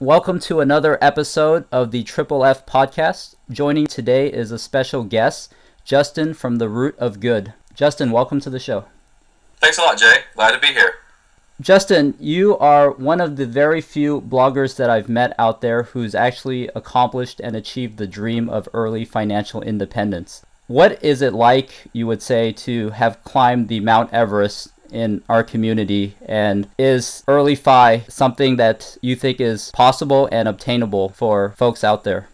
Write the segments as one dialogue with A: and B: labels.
A: Welcome to another episode of the Triple F podcast. Joining today is a special guest, Justin from The Root of Good. Justin, welcome to the show.
B: Thanks a lot, Jay. Glad to be here.
A: Justin, you are one of the very few bloggers that I've met out there who's actually accomplished and achieved the dream of early financial independence. What is it like, you would say, to have climbed the Mount Everest in our community? And is early FI something that you think is possible and obtainable for folks out there?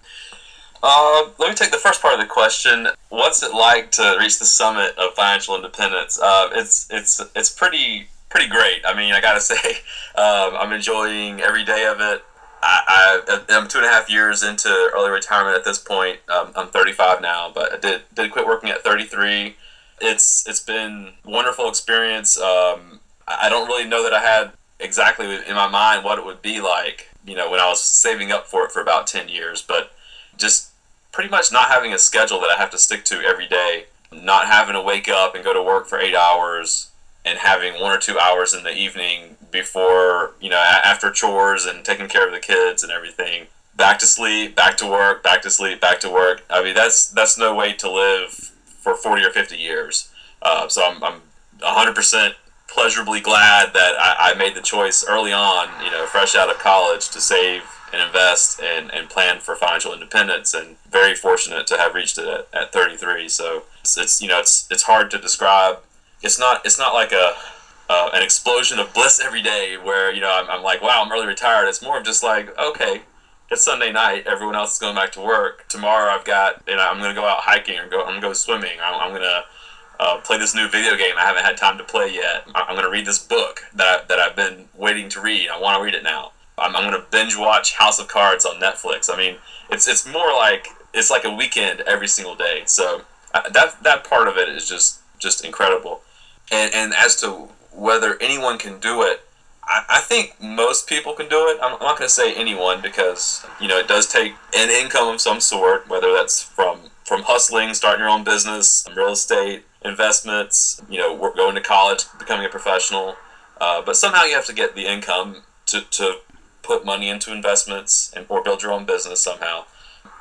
B: Uh, let me take the first part of the question. What's it like to reach the summit of financial independence? Uh, it's it's it's pretty pretty great. I mean, I gotta say, um, I'm enjoying every day of it. I, am two and a half years into early retirement at this point. Um, I'm 35 now, but I did did quit working at 33. It's it's been wonderful experience. Um, I don't really know that I had exactly in my mind what it would be like, you know, when I was saving up for it for about 10 years, but just pretty much not having a schedule that I have to stick to every day, not having to wake up and go to work for eight hours, and having one or two hours in the evening before you know after chores and taking care of the kids and everything back to sleep back to work back to sleep back to work i mean that's that's no way to live for 40 or 50 years. Uh, so i'm, I'm 100% pleasurably glad that I, I made the choice early on you know fresh out of college to save and invest and, and plan for financial independence and very fortunate to have reached it at, at 33 so it's, it's you know it's it's hard to describe. It's not it's not like a uh, an explosion of bliss every day where you know I'm, I'm like wow I'm early retired. It's more of just like okay, it's Sunday night. Everyone else is going back to work. Tomorrow I've got you know I'm gonna go out hiking or go I'm gonna go swimming. I'm, I'm gonna uh, play this new video game I haven't had time to play yet. I'm gonna read this book that I, that I've been waiting to read. I want to read it now. I'm, I'm gonna binge watch House of Cards on Netflix. I mean it's it's more like it's like a weekend every single day. So uh, that that part of it is just just incredible. And, and as to whether anyone can do it, I, I think most people can do it. I'm, I'm not going to say anyone because you know it does take an income of some sort, whether that's from from hustling, starting your own business, real estate, investments, you know, going to college, becoming a professional. Uh, but somehow you have to get the income to, to put money into investments and or build your own business somehow.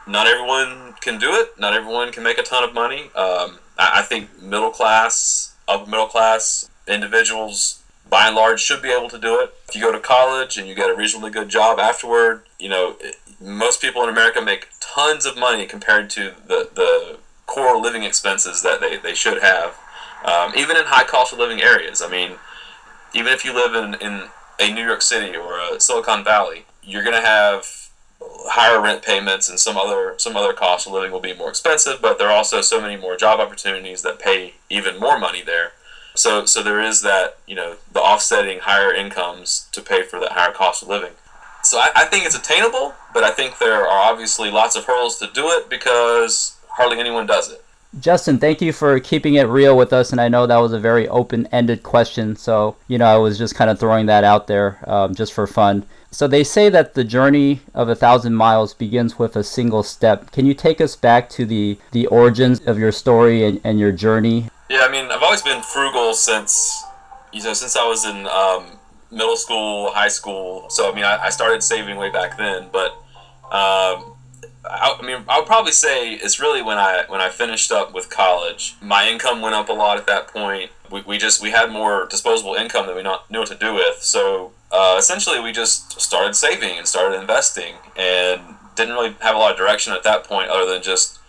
B: Not everyone can do it. Not everyone can make a ton of money. Um, I, I think middle class upper middle class individuals by and large should be able to do it. If you go to college and you get a reasonably good job afterward, you know, most people in America make tons of money compared to the, the core living expenses that they, they should have, um, even in high cost of living areas. I mean, even if you live in, in a New York City or a Silicon Valley, you're going to have higher rent payments and some other some other cost of living will be more expensive, but there are also so many more job opportunities that pay even more money there. So so there is that you know the offsetting higher incomes to pay for that higher cost of living. So I, I think it's attainable, but I think there are obviously lots of hurdles to do it because hardly anyone does it.
A: Justin, thank you for keeping it real with us. And I know that was a very open ended question. So, you know, I was just kind of throwing that out there um, just for fun. So, they say that the journey of a thousand miles begins with a single step. Can you take us back to the, the origins of your story and, and your journey?
B: Yeah, I mean, I've always been frugal since, you know, since I was in um, middle school, high school. So, I mean, I, I started saving way back then. But, um, I, I mean, I would probably say it's really when I when I finished up with college. My income went up a lot at that point. We, we just we had more disposable income than we not knew what to do with. So uh, essentially, we just started saving and started investing, and didn't really have a lot of direction at that point, other than just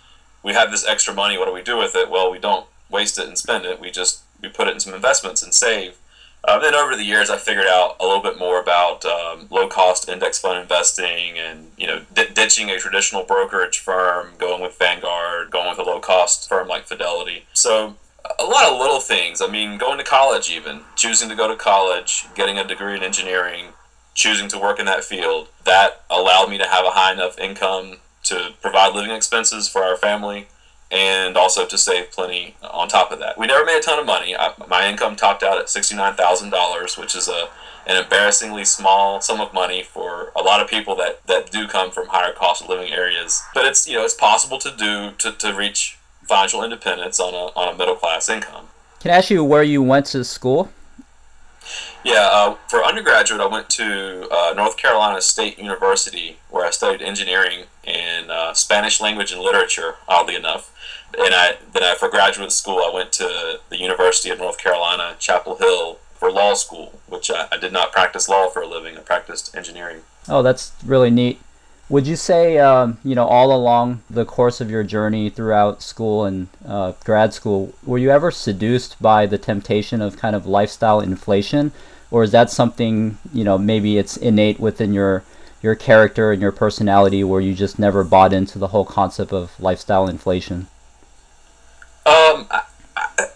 B: we have this extra money. What do we do with it? Well, we don't waste it and spend it. We just we put it in some investments and save. Uh, then over the years, I figured out a little bit more about um, low cost index fund investing and you know d- ditching a traditional brokerage firm, going with Vanguard, going with a low cost firm like Fidelity. So a lot of little things. I mean, going to college, even choosing to go to college, getting a degree in engineering, choosing to work in that field. That allowed me to have a high enough income to provide living expenses for our family and also to save plenty on top of that. We never made a ton of money. I, my income topped out at $69,000, which is a an embarrassingly small sum of money for a lot of people that, that do come from higher cost of living areas. But it's you know it's possible to do to, to reach financial independence on a, on a middle class income.
A: Can I ask you where you went to school?
B: Yeah, uh, for undergraduate, I went to uh, North Carolina State University, where I studied engineering and uh, Spanish language and literature. Oddly enough, and I then I, for graduate school, I went to the University of North Carolina, Chapel Hill, for law school, which I, I did not practice law for a living. I practiced engineering.
A: Oh, that's really neat. Would you say, um, you know, all along the course of your journey throughout school and uh, grad school, were you ever seduced by the temptation of kind of lifestyle inflation? Or is that something you know maybe it's innate within your your character and your personality where you just never bought into the whole concept of lifestyle inflation?
B: Um, I,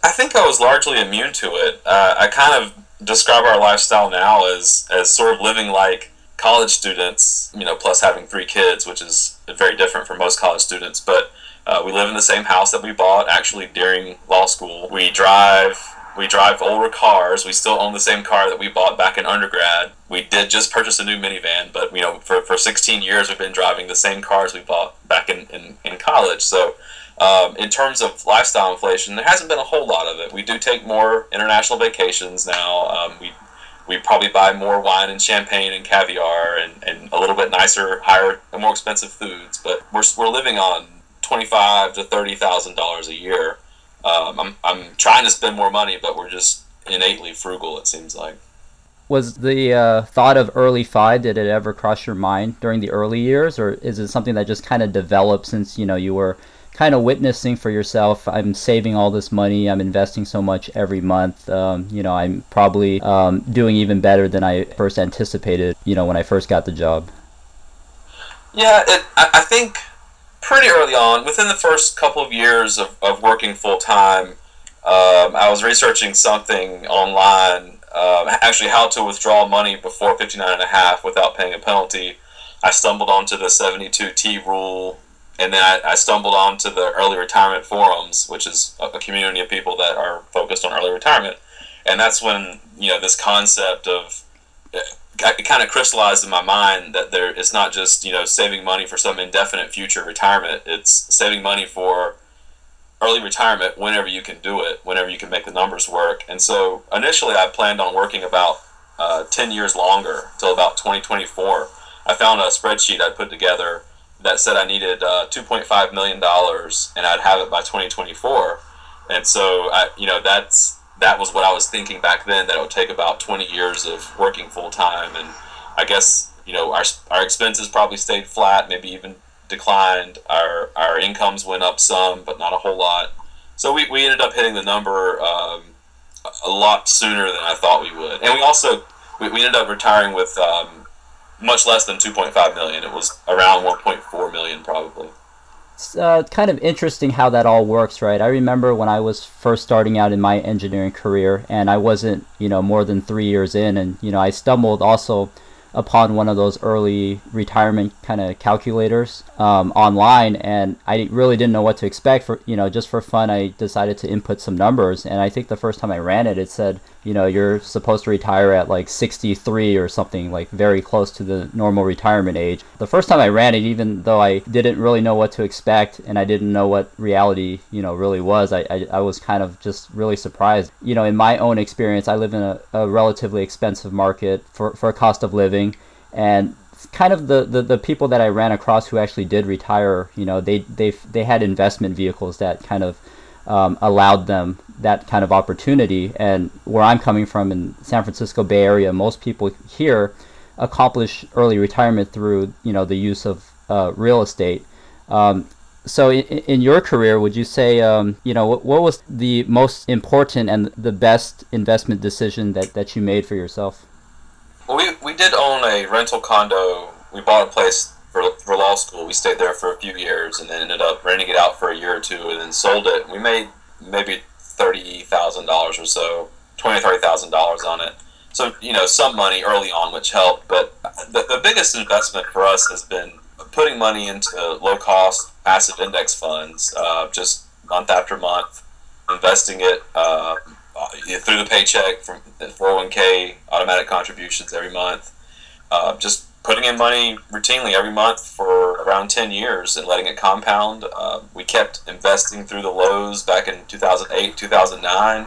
B: I think I was largely immune to it. Uh, I kind of describe our lifestyle now as as sort of living like college students, you know, plus having three kids, which is very different from most college students. But uh, we live in the same house that we bought actually during law school. We drive we drive older cars. We still own the same car that we bought back in undergrad. We did just purchase a new minivan, but you know, for, for 16 years we've been driving the same cars we bought back in, in, in college. So um, in terms of lifestyle inflation, there hasn't been a whole lot of it. We do take more international vacations now. Um, we we probably buy more wine and champagne and caviar and, and a little bit nicer, higher, and more expensive foods. But we're, we're living on twenty five to thirty thousand dollars a year um, I'm, I'm trying to spend more money, but we're just innately frugal, it seems like.
A: Was the uh, thought of early FI, did it ever cross your mind during the early years, or is it something that just kind of developed since, you know, you were kind of witnessing for yourself, I'm saving all this money, I'm investing so much every month, um, you know, I'm probably um, doing even better than I first anticipated, you know, when I first got the job?
B: Yeah, it, I, I think pretty early on, within the first couple of years of, of working full time, um, I was researching something online, um, actually how to withdraw money before 59 and a half without paying a penalty. I stumbled onto the 72T rule, and then I, I stumbled onto the early retirement forums, which is a, a community of people that are focused on early retirement. And that's when, you know, this concept of it kind of crystallized in my mind that there it's not just you know saving money for some indefinite future retirement. It's saving money for early retirement whenever you can do it, whenever you can make the numbers work. And so initially, I planned on working about uh, ten years longer till about 2024. I found a spreadsheet I put together that said I needed uh, 2.5 million dollars and I'd have it by 2024. And so I, you know, that's that was what I was thinking back then that it would take about 20 years of working full time and I guess you know our, our expenses probably stayed flat maybe even declined. Our our incomes went up some but not a whole lot. So we, we ended up hitting the number um, a lot sooner than I thought we would. And we also we, we ended up retiring with um, much less than 2.5 million. It was around 1.4 million probably
A: it's uh, kind of interesting how that all works, right? I remember when I was first starting out in my engineering career, and I wasn't, you know, more than three years in, and you know, I stumbled also upon one of those early retirement kind of calculators um, online, and I really didn't know what to expect. For you know, just for fun, I decided to input some numbers, and I think the first time I ran it, it said, you know, you're supposed to retire at like 63 or something, like very close to the normal retirement age. The first time I ran it, even though I didn't really know what to expect and I didn't know what reality, you know, really was, I, I, I was kind of just really surprised. You know, in my own experience, I live in a, a relatively expensive market for, for a cost of living and kind of the, the, the people that I ran across who actually did retire, you know, they they they had investment vehicles that kind of um, allowed them that kind of opportunity. And where I'm coming from in San Francisco Bay Area, most people here accomplish early retirement through you know the use of uh, real estate. Um, so in, in, your career, would you say um, you know what, what was the most important and the best investment decision that, that you made for yourself?
B: Well, we, we did own a rental condo. We bought a place for, for law school. We stayed there for a few years and then ended up renting it out for a year or two and then sold it. We made maybe thirty thousand dollars or so, twenty thirty thousand dollars $30,000 on it. So you know some money early on, which helped. But the, the biggest investment for us has been putting money into low cost passive index funds, uh, just month after month, investing it. Uh, through the paycheck from 401k automatic contributions every month. Uh, just putting in money routinely every month for around 10 years and letting it compound. Uh, we kept investing through the lows back in 2008, 2009.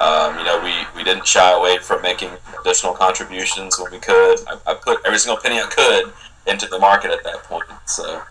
B: Um, you know, we, we didn't shy away from making additional contributions when we could. I, I, put every single penny I could into the market at that point. So,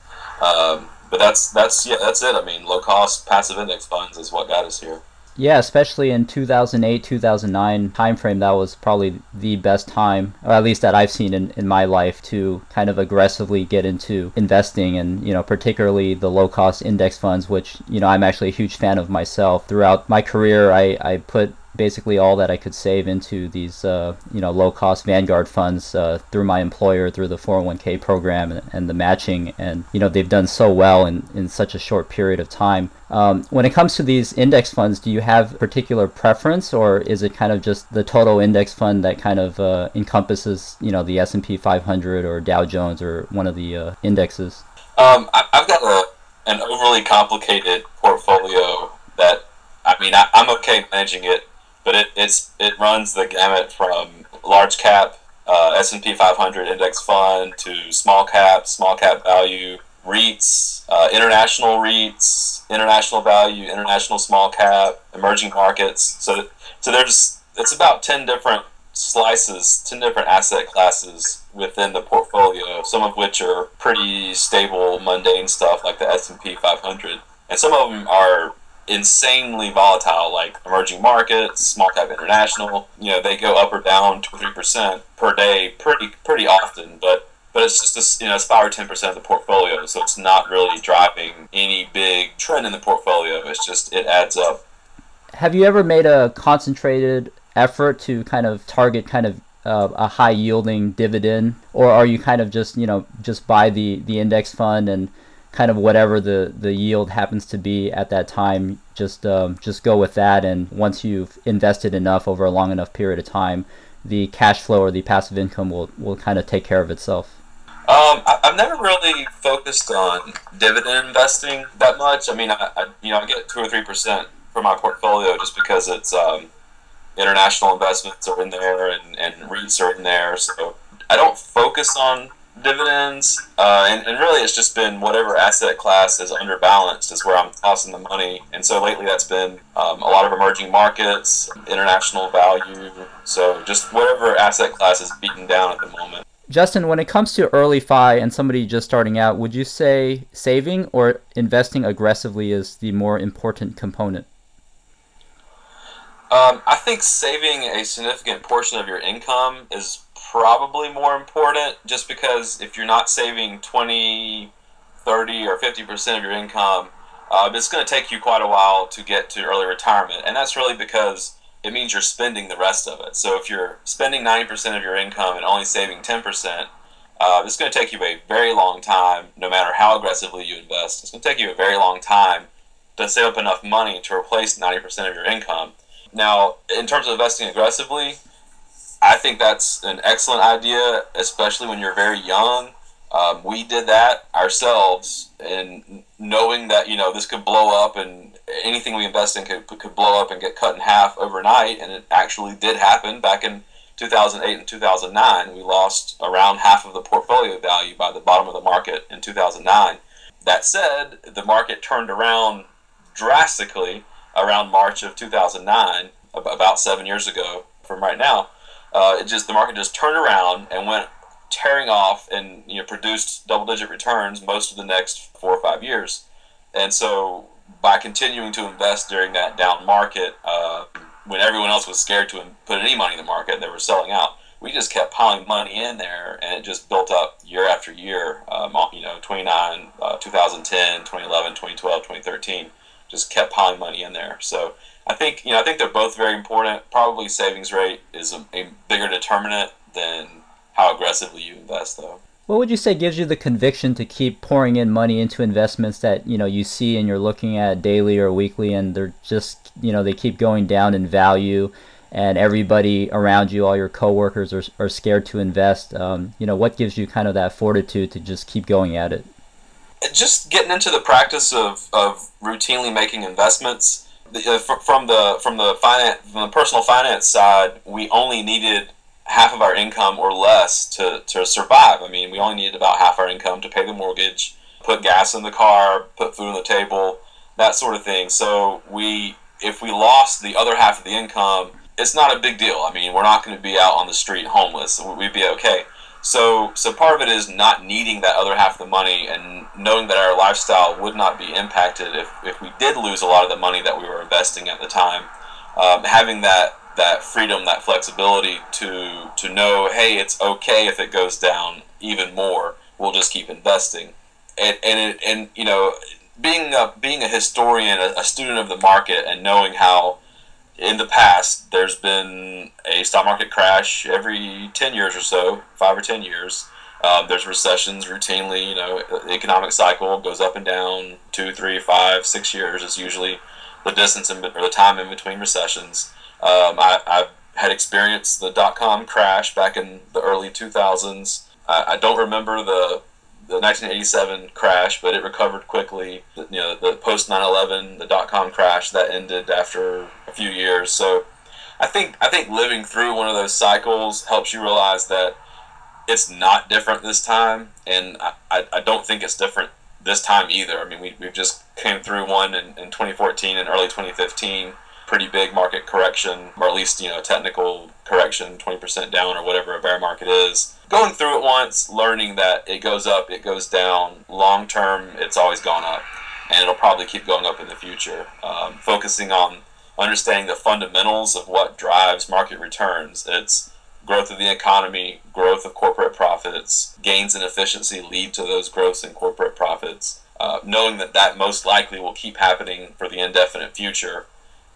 B: um, but that's that's yeah, that's it. I mean, low cost passive index funds is what got us here.
A: Yeah, especially in 2008, 2009 timeframe, that was probably the best time, or at least that I've seen in, in my life, to kind of aggressively get into investing and, you know, particularly the low cost index funds, which, you know, I'm actually a huge fan of myself. Throughout my career, I, I put basically all that I could save into these, uh, you know, low-cost Vanguard funds uh, through my employer, through the 401k program and, and, the matching, and you know they've done so well in, in such a short period of time. Um, when it comes to these index funds, do you have particular preference, or is it kind of just the total index fund that kind of uh, encompasses, you know, the S&P 500 or Dow Jones or one of the uh, indexes?
B: Um, I, have got a an overly complicated portfolio that I mean I, I'm okay managing it but it it's it runs the gamut from large cap uh, S&P 500 index fund to small cap, small cap value, REITs, uh, international REITs, international value, international small cap, emerging markets. So so there's it's about 10 different slices, 10 different asset classes within the portfolio, some of which are pretty stable, mundane stuff like the S&P 500. And some of them are insanely volatile, like emerging markets, small cap international. You know, they go up or down two three percent per day, pretty pretty often. But but it's just this, you know it's five or ten percent of the portfolio, so it's not really driving any big trend in the portfolio. It's just it adds up.
A: Have you ever made a concentrated effort to kind of target kind of uh, a high yielding dividend, or are you kind of just you know just buy the the index fund and kind of whatever the, the yield happens to be at that time, just um, just go with that. And once you've invested enough over a long enough period of time, the cash flow or the passive income will, will kind of take care of itself.
B: Um, I, have never really focused on dividend investing that much. I mean, I, I you know I get two or three percent for my portfolio just because it's um, international investments are in there and, and REITs are in there. So I don't focus on dividends, uh, and, and really it's just been whatever asset class is underbalanced is where I'm tossing the money. And so lately that's been um, a lot of emerging markets, international value. So just whatever asset class is beaten down at the moment.
A: Justin, when it comes to early FI and somebody just starting out, would you say saving or investing aggressively is the more important component?
B: Um, I think saving a significant portion of your income is probably more important just because if you're not saving 20, 30, or 50% of your income, uh, it's going to take you quite a while to get to early retirement. And that's really because it means you're spending the rest of it. So if you're spending 90% of your income and only saving 10%, uh, it's going to take you a very long time, no matter how aggressively you invest. It's going to take you a very long time to save up enough money to replace 90% of your income. Now, in terms of investing aggressively, I think that's an excellent idea, especially when you're very young. Um, we did that ourselves, and knowing that you know this could blow up, and anything we invest in could could blow up and get cut in half overnight, and it actually did happen back in 2008 and 2009. We lost around half of the portfolio value by the bottom of the market in 2009. That said, the market turned around drastically around March of 2009, about seven years ago from right now uh, it just the market just turned around and went tearing off and you know produced double digit returns most of the next four or five years. And so by continuing to invest during that down market, uh, when everyone else was scared to put any money in the market, and they were selling out. We just kept piling money in there, and it just built up year after year. Um, you know, 29, uh, 2010, 2011, 2012, 2013, just kept piling money in there. So I think you know I think they're both very important. Probably savings rate is a, a bigger determinant than how aggressively you invest, though.
A: What would you say gives you the conviction to keep pouring in money into investments that you know you see and you're looking at daily or weekly, and they're just you know they keep going down in value, and everybody around you, all your coworkers, are are scared to invest. Um, you know what gives you kind of that fortitude to just keep going at it?
B: Just getting into the practice of of routinely making investments from the from the finance from the personal finance side, we only needed half of our income or less to, to survive. I mean, we only needed about half our income to pay the mortgage, put gas in the car, put food on the table, that sort of thing. So we if we lost the other half of the income, it's not a big deal. I mean, we're not going to be out on the street homeless. We'd be okay. So, so part of it is not needing that other half of the money and knowing that our lifestyle would not be impacted if, if we did lose a lot of the money that we were investing at the time. Um, having that that freedom, that flexibility to to know, hey, it's okay if it goes down even more. We'll just keep investing, and and it, and you know, being a being a historian, a, a student of the market, and knowing how in the past there's been a stock market crash every 10 years or so five or 10 years. Um, there's recessions routinely you know the economic cycle goes up and down two three five six years is usually the distance in, or the time in between recessions. Um, I, have had experienced the dot-com crash back in the early 2000s I, I don't remember the the 1987 crash, but it recovered quickly. You know, the post 9/11, the dot com crash that ended after a few years. So, I think I think living through one of those cycles helps you realize that it's not different this time, and I, I, I don't think it's different this time either. I mean, we we just came through one in, in 2014 and early 2015 pretty big market correction, or at least you know technical correction, 20% down or whatever a bear market is. Going through it once, learning that it goes up, it goes down. Long term, it's always gone up, and it'll probably keep going up in the future. Um, focusing on understanding the fundamentals of what drives market returns. It's growth of the economy, growth of corporate profits, gains in efficiency lead to those growths in corporate profits. Uh, knowing that that most likely will keep happening for the indefinite future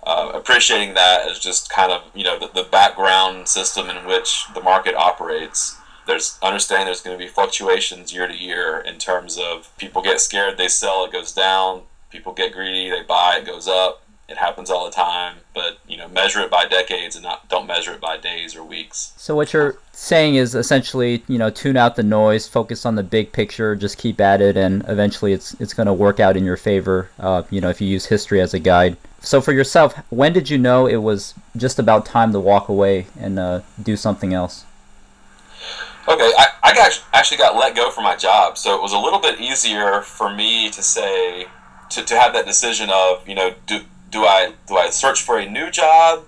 B: uh, appreciating that as just kind of you know the, the background system in which the market operates there's understanding there's going to be fluctuations year to year in terms of people get scared they sell it goes down. People get greedy they buy it goes up. It happens all the time but you know measure it by decades and not don't measure it by days or weeks.
A: So what you're saying is essentially you know tune out the noise focus on the big picture just keep at it and eventually it's it's going to work out in your favor uh, you know if you use history as a guide. So for yourself when did you know it was just about time to walk away and uh, do something else
B: okay I, I got, actually got let go from my job so it was a little bit easier for me to say to, to have that decision of you know do do I do I search for a new job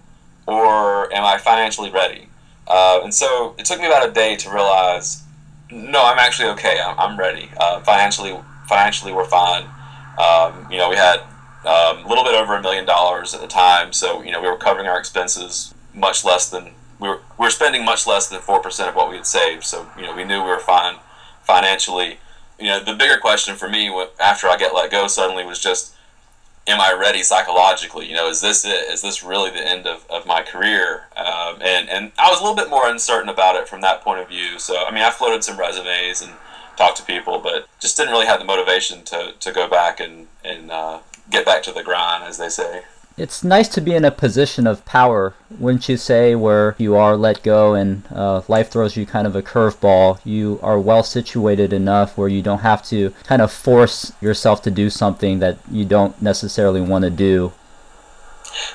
B: or am I financially ready? Uh, and so it took me about a day to realize, no, I'm actually okay. I'm, I'm ready. Uh, financially, financially, we're fine. Um, you know, we had um, a little bit over a million dollars at the time, so you know we were covering our expenses much less than we were. We were spending much less than four percent of what we had saved. So you know we knew we were fine financially. You know, the bigger question for me after I get let go suddenly was just am I ready psychologically? You know, is this it? Is this really the end of, of my career? Um, and, and I was a little bit more uncertain about it from that point of view. So, I mean, I floated some resumes and talked to people, but just didn't really have the motivation to, to go back and, and uh, get back to the grind, as they say
A: it's nice to be in a position of power, wouldn't you say, where you are let go and uh, life throws you kind of a curveball. You are well situated enough where you don't have to kind of force yourself to do something that you don't necessarily want to do.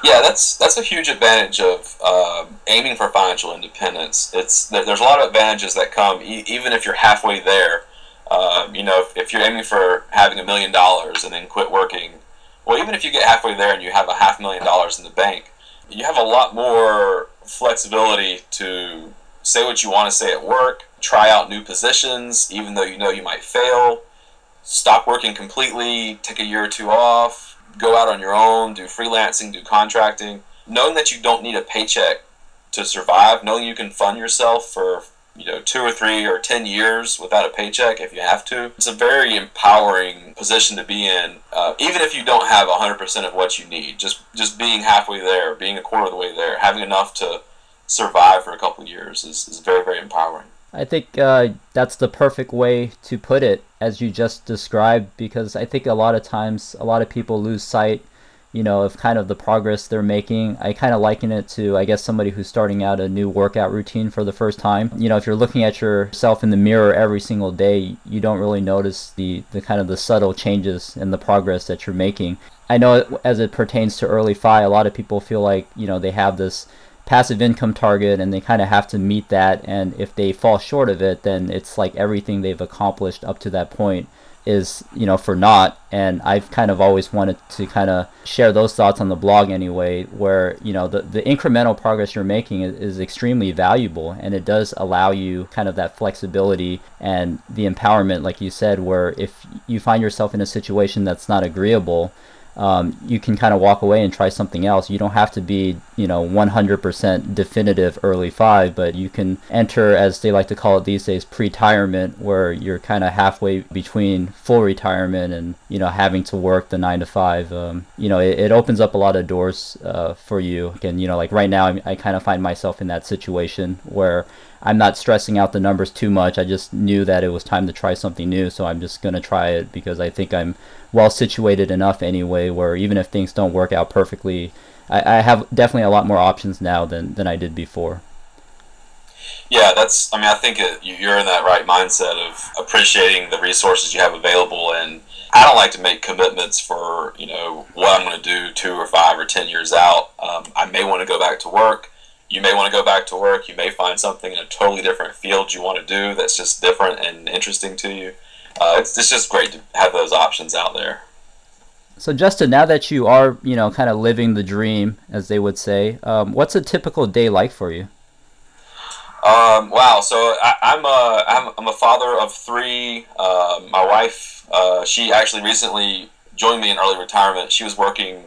B: Yeah, that's that's a huge advantage of uh, aiming for financial independence. It's there's a lot of advantages that come e- even if you're halfway there. Uh, you know, if, if you're aiming for having a million dollars and then quit working well, even if you get halfway there and you have a half million dollars in the bank, you have a lot more flexibility to say what you want to say at work, try out new positions, even though you know you might fail, stop working completely, take a year or two off, go out on your own, do freelancing, do contracting. Knowing that you don't need a paycheck to survive, knowing you can fund yourself for you know two or three or ten years without a paycheck if you have to. It's a very empowering position to be in uh, even if you don't have 100% of what you need. Just just being halfway there being a quarter of the way there having enough to survive for a couple years is, is very very empowering.
A: I think uh, that's the perfect way to put it, as you just described, because I think a lot of times a lot of people lose sight you know, of kind of the progress they're making. I kind of liken it to, I guess, somebody who's starting out a new workout routine for the first time. You know, if you're looking at yourself in the mirror every single day, you don't really notice the, the kind of the subtle changes in the progress that you're making. I know as it pertains to early FI, a lot of people feel like, you know, they have this passive income target and they kind of have to meet that and if they fall short of it then it's like everything they've accomplished up to that point is you know for naught. And i've kind of always wanted to kind of share those thoughts on the blog anyway where you know the, the incremental progress you're making is, is extremely valuable. And it does allow you kind of that flexibility and the empowerment like you said where if you find yourself in a situation that's not agreeable um, you can kind of walk away and try something else. You don't have to be, you know, 100% definitive early five, but you can enter, as they like to call it these days, pre-retirement, where you're kind of halfway between full retirement and, you know, having to work the nine to five. Um, you know, it, it, opens up a lot of doors uh, for you. And, you know, like right now, I, I kind of find myself in that situation where I'm not stressing out the numbers too much. I just knew that it was time to try something new, so I'm just going to try it because I think I'm well situated enough anyway where even if things don't work out perfectly, I, I have definitely a lot more options now than, than I did before.
B: Yeah, that's, I mean, I think it, you're in that right mindset of appreciating the resources you have available. And I don't like to make commitments for, you know, what I'm going to do two or five or 10 years out. Um, I may want to go back to work you may want to go back to work. You may find something in a totally different field you want to do that's just different and interesting to you. Uh, it's, it's just great to have those options out there.
A: So Justin, now that you are, you know, kind of living the dream, as they would say, um, what's a typical day like for you?
B: Um, wow. So I, am a I'm, I'm a father of three. Uh, my wife, uh, she actually recently joined me in early retirement. She was working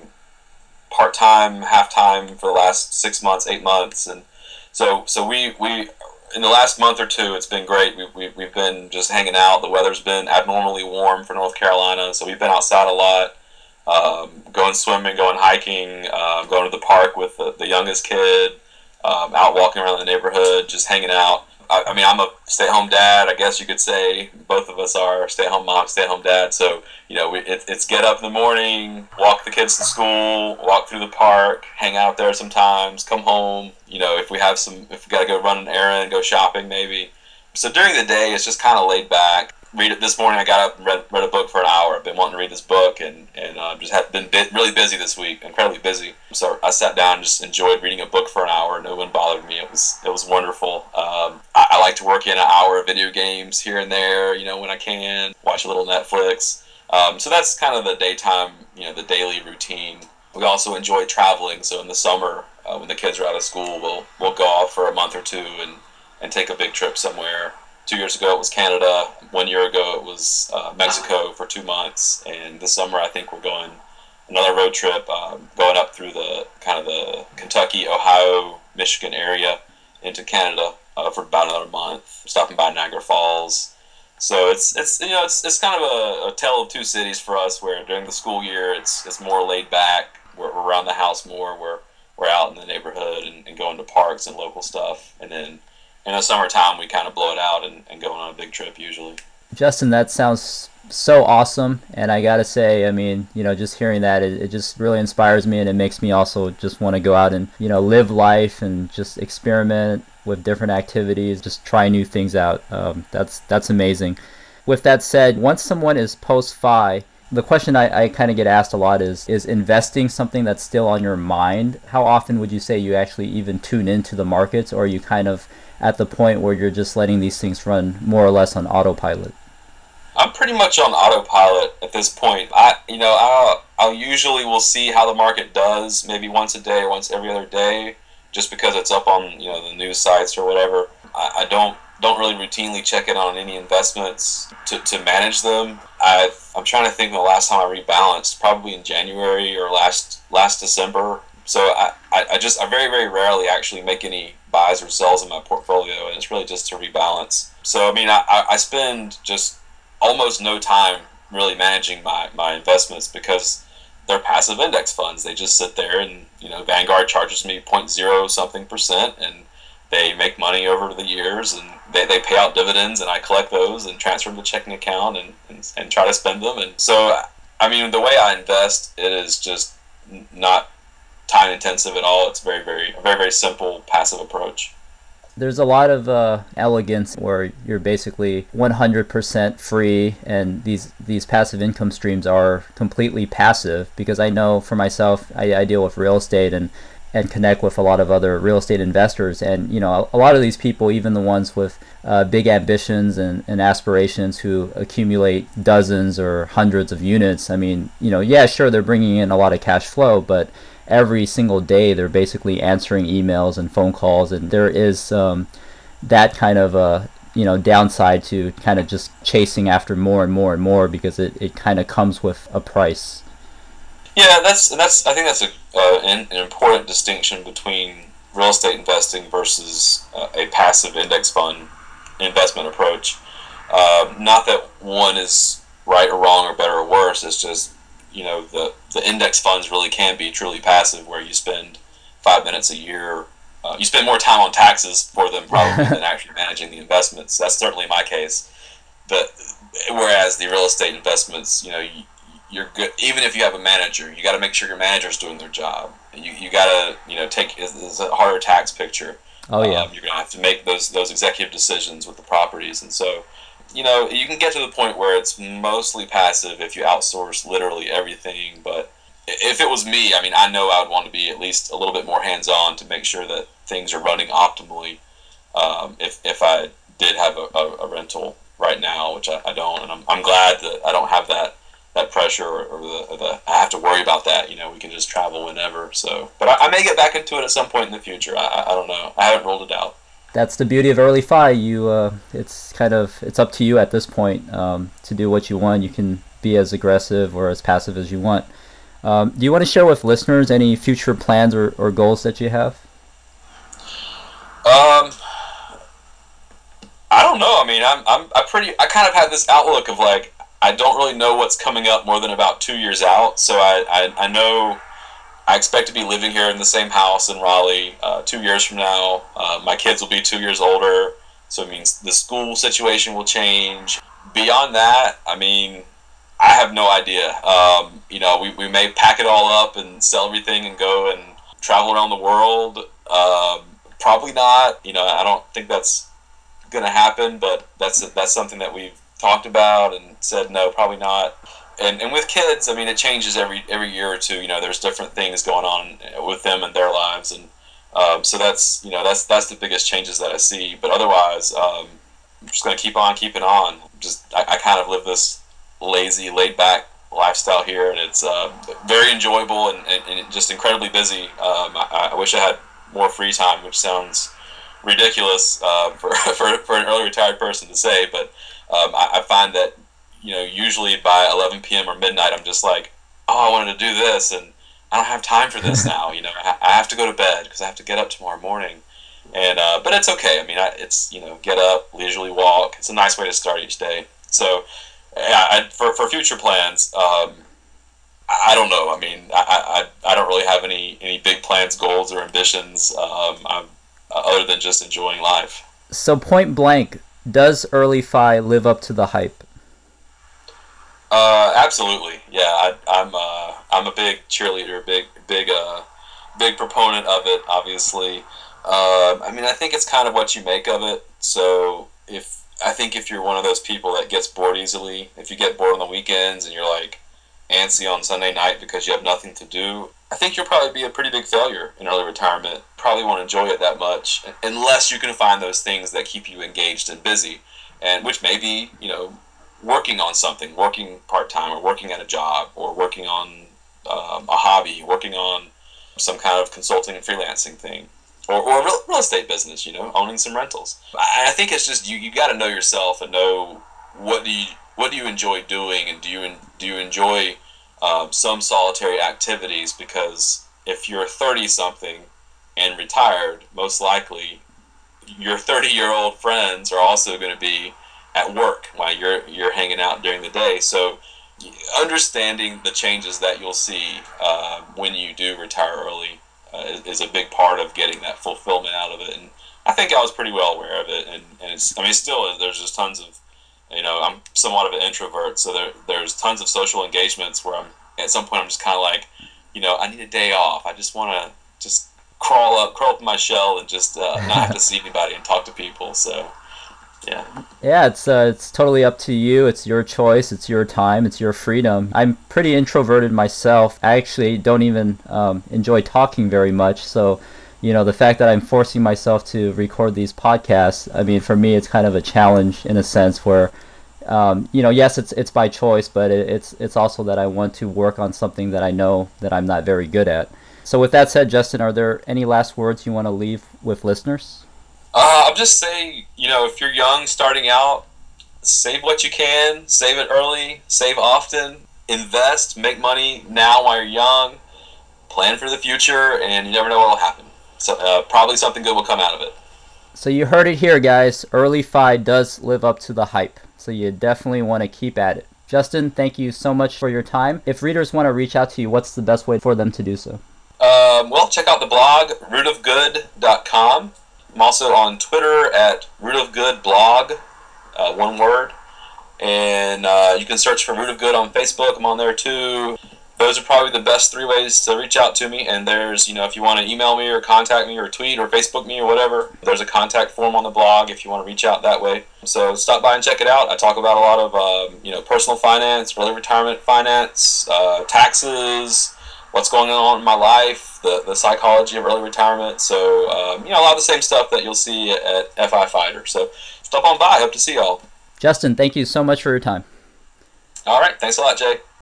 B: part time, half time for the last six months, eight months, and so so we we in the last month or two, it's been great. We, we, we've been just hanging out. The weather's been abnormally warm for North Carolina, so we've been outside a lot, um, going swimming, going hiking, uh, going to the park with the, the youngest kid, um, out walking around the neighborhood, just hanging out. I, I mean, I'm a stay-at-home dad. I guess you could say both of us are stay-at-home mom, stay-at-home dad. So you know, we, it, it's get up in the morning, walk the kids to school, walk through the park, hang out there sometimes, come home. You know, if we have some, if we got to go run an errand, go shopping maybe. So during the day, it's just kind of laid back. Read it this morning. I got up and read, read a book for an hour. I've been wanting to read this book and and uh, just have been bit, really busy this week, incredibly busy. So I sat down and just enjoyed reading a book for an hour. No one bothered me. It was it was wonderful. Um, I, I like to work in an hour of video games here and there. You know when I can watch a little Netflix. Um, so that's kind of the daytime, you know, the daily routine. We also enjoy traveling. So in the summer, uh, when the kids are out of school, we'll we'll go off for a month or two and and take a big trip somewhere. Two years ago it was Canada. One year ago it was uh, Mexico for two months. And this summer I think we're going another road trip, um, going up through the kind of the Kentucky, Ohio, Michigan area into Canada uh, for about another month. Stopping by Niagara Falls. So it's it's you know it's, it's kind of a, a tale of two cities for us. Where during the school year it's it's more laid back. We're, we're around the house more. We're we're out in the neighborhood and, and going to parks and local stuff. And then in the summertime we kind of blow it out and, and going on a big trip usually.
A: Justin, that sounds so awesome. And I gotta say, I mean, you know, just hearing that, it, it just really inspires me, and it makes me also just want to go out and you know live life and just experiment with different activities, just try new things out. Um, that's that's amazing. With that said, once someone is post fi, the question I, I kind of get asked a lot is is investing something that's still on your mind? How often would you say you actually even tune into the markets, or you kind of at the point where you're just letting these things run more or less on autopilot?
B: I'm pretty much on autopilot at this point. I, you know, I'll, I'll usually will see how the market does, maybe once a day once every other day just because it's up on you know the news sites or whatever. I, I don't don't really routinely check in on any investments to, to manage them. I I'm trying to think the last time I rebalanced, probably in January or last last December. So I, I, I just I very very rarely actually make any buys or sells in my portfolio, and it's really just to rebalance. So I mean I, I spend just almost no time really managing my, my investments because they're passive index funds. They just sit there and, you know, Vanguard charges me 0.0 something percent and they make money over the years and they, they pay out dividends and I collect those and transfer them to checking account and, and, and try to spend them. And so, I mean, the way I invest, it is just not time intensive at all. It's very, very, very, very simple passive approach
A: there's a lot of uh, elegance where you're basically 100% free and these these passive income streams are completely passive because I know for myself I, I deal with real estate and and connect with a lot of other real estate investors. And you know, a, lot of these people, even the ones with uh, big ambitions and, and aspirations who accumulate dozens or hundreds of units. I mean, you know, yeah, sure, they're bringing in a lot of cash flow, but every single day they're basically answering emails and phone calls, and there is um, that kind of a you know downside to kind of just chasing after more and more and more because it, it kind of comes with a price.
B: Yeah, that's that's I think that's a uh, an, an, important distinction between real estate investing versus uh, a passive index fund investment approach. Uh, not that one is right or wrong or better or worse. It's just you know the the index funds really can be truly passive, where you spend five minutes a year. Uh, you spend more time on taxes for them probably than actually managing the investments. That's certainly my case. But whereas the real estate investments, you know, you, you're good. Even if you have a manager, you got to make sure your manager's doing their job. You you got to you know take it's a harder tax picture.
A: Oh yeah. Um,
B: you're gonna have to make those those executive decisions with the properties, and so you know you can get to the point where it's mostly passive if you outsource literally everything. But if it was me, I mean, I know I would want to be at least a little bit more hands on to make sure that things are running optimally. Um, if if I did have a, a, a rental right now, which I, I don't, and I'm, I'm glad that I don't have that that pressure or, or, the, or, the, I have to worry about that. You know, we can just travel whenever. So, but I, I may get back into it at some point in the future. I, I don't know. I haven't rolled it out.
A: That's the beauty of early fi. You, uh, it's kind of it's up to you at this point um, to do what you want. You can be as aggressive or as passive as you want. Um, do you want to share with listeners any future plans or, or goals that you have?
B: Um, I don't know. I mean, I'm, I'm, I pretty, I kind of had this outlook of like, I don't really know what's coming up more than about two years out. So I, I, I know I expect to be living here in the same house in Raleigh uh, two years from now. Uh, my kids will be two years older. So it means the school situation will change. Beyond that, I mean, I have no idea. Um, you know, we, we may pack it all up and sell everything and go and travel around the world. Um, probably not. You know, I don't think that's going to happen, but that's that's something that we've talked about and said no, probably not. And, and with kids, I mean, it changes every every year or two. You know, there's different things going on with them and their lives, and um, so that's you know that's that's the biggest changes that I see. But otherwise, um, I'm just gonna keep on keeping on. Just I, I kind of live this lazy, laid back lifestyle here, and it's uh, very enjoyable and, and, and, just incredibly busy. Um, I, I, wish I had more free time, which sounds ridiculous uh, for, for, for an early retired person to say, but um, I, I, find that you know usually by 11 p.m. or midnight I'm just like oh I wanted to do this and I don't have time for this now you know I, have to go to bed because I have to get up tomorrow morning and uh, but it's okay I mean I, it's you know get up leisurely walk it's a nice way to start each day so yeah, I, for, for future plans um, I don't know I mean I, I, I don't really have any any big plans goals or ambitions um, I'm, other than just enjoying life
A: so point blank does early fi live up to the hype?
B: Uh, absolutely. Yeah, I, am I'm, uh, I'm a big cheerleader, big big uh, big proponent of it. Obviously, uh, I mean, I think it's kind of what you make of it. So if I think if you're one of those people that gets bored easily, if you get bored on the weekends and you're like antsy on Sunday night because you have nothing to do, I think you'll probably be a pretty big failure in early retirement. Probably won't enjoy it that much unless you can find those things that keep you engaged and busy, and which may be, you know, working on something, working part time, or working at a job, or working on um, a hobby, working on some kind of consulting and freelancing thing, or, or real, real estate business, you know, owning some rentals. I, I think it's just you, you got to know yourself and know what do you what do you enjoy doing, and do you do you enjoy um, some solitary activities because if you're 30 something and retired, most likely your 30 year old friends are also going to be at work while you're you're hanging out during the day. So understanding the changes that you'll see uh, when you do retire early uh, is, is, a big part of getting that fulfillment out of it. And I think I was pretty well aware of it. And, and it's, I mean, still, there's just tons of you know, I'm somewhat of an introvert, so there, there's tons of social engagements where I'm at some point I'm just kind of like, you know, I need a day off. I just want to just crawl up, crawl up in my shell, and just uh, not have to see anybody and talk to people. So, yeah.
A: Yeah, it's uh, it's totally up to you. It's your choice. It's your time. It's your freedom. I'm pretty introverted myself. I actually don't even um, enjoy talking very much. So, you know, the fact that I'm forcing myself to record these podcasts, I mean, for me, it's kind of a challenge in a sense where, um, you know, yes, it's it's by choice, but it, it's it's also that I want to work on something that I know that I'm not very good at. So, with that said, Justin, are there any last words you want to leave with listeners?
B: Uh, I'm just saying, you know, if you're young, starting out, save what you can, save it early, save often, invest, make money now while you're young, plan for the future, and you never know what will happen. So uh, probably something good will come out of it.
A: So you heard it here, guys. Early Fi does live up to the hype. So you definitely want to keep at it. Justin, thank you so much for your time. If readers want to reach out to you, what's the best way for them to do so?
B: Um, well, check out the blog, rootofgood.com. I'm also on Twitter at root of rootofgoodblog, uh, one word. And uh, you can search for Root of Good on Facebook. I'm on there too. Those are probably the best three ways to reach out to me. And there's, you know, if you want to email me or contact me or tweet or Facebook me or whatever, there's a contact form on the blog if you want to reach out that way. So stop by and check it out. I talk about a lot of, um, you know, personal finance, early retirement finance, uh, taxes, what's going on in my life, the, the psychology of early retirement. So, um, you know, a lot of the same stuff that you'll see at FI Fighter. So stop on by. Hope to see y'all.
A: Justin, thank you so much for your time.
B: All right. Thanks a lot, Jay.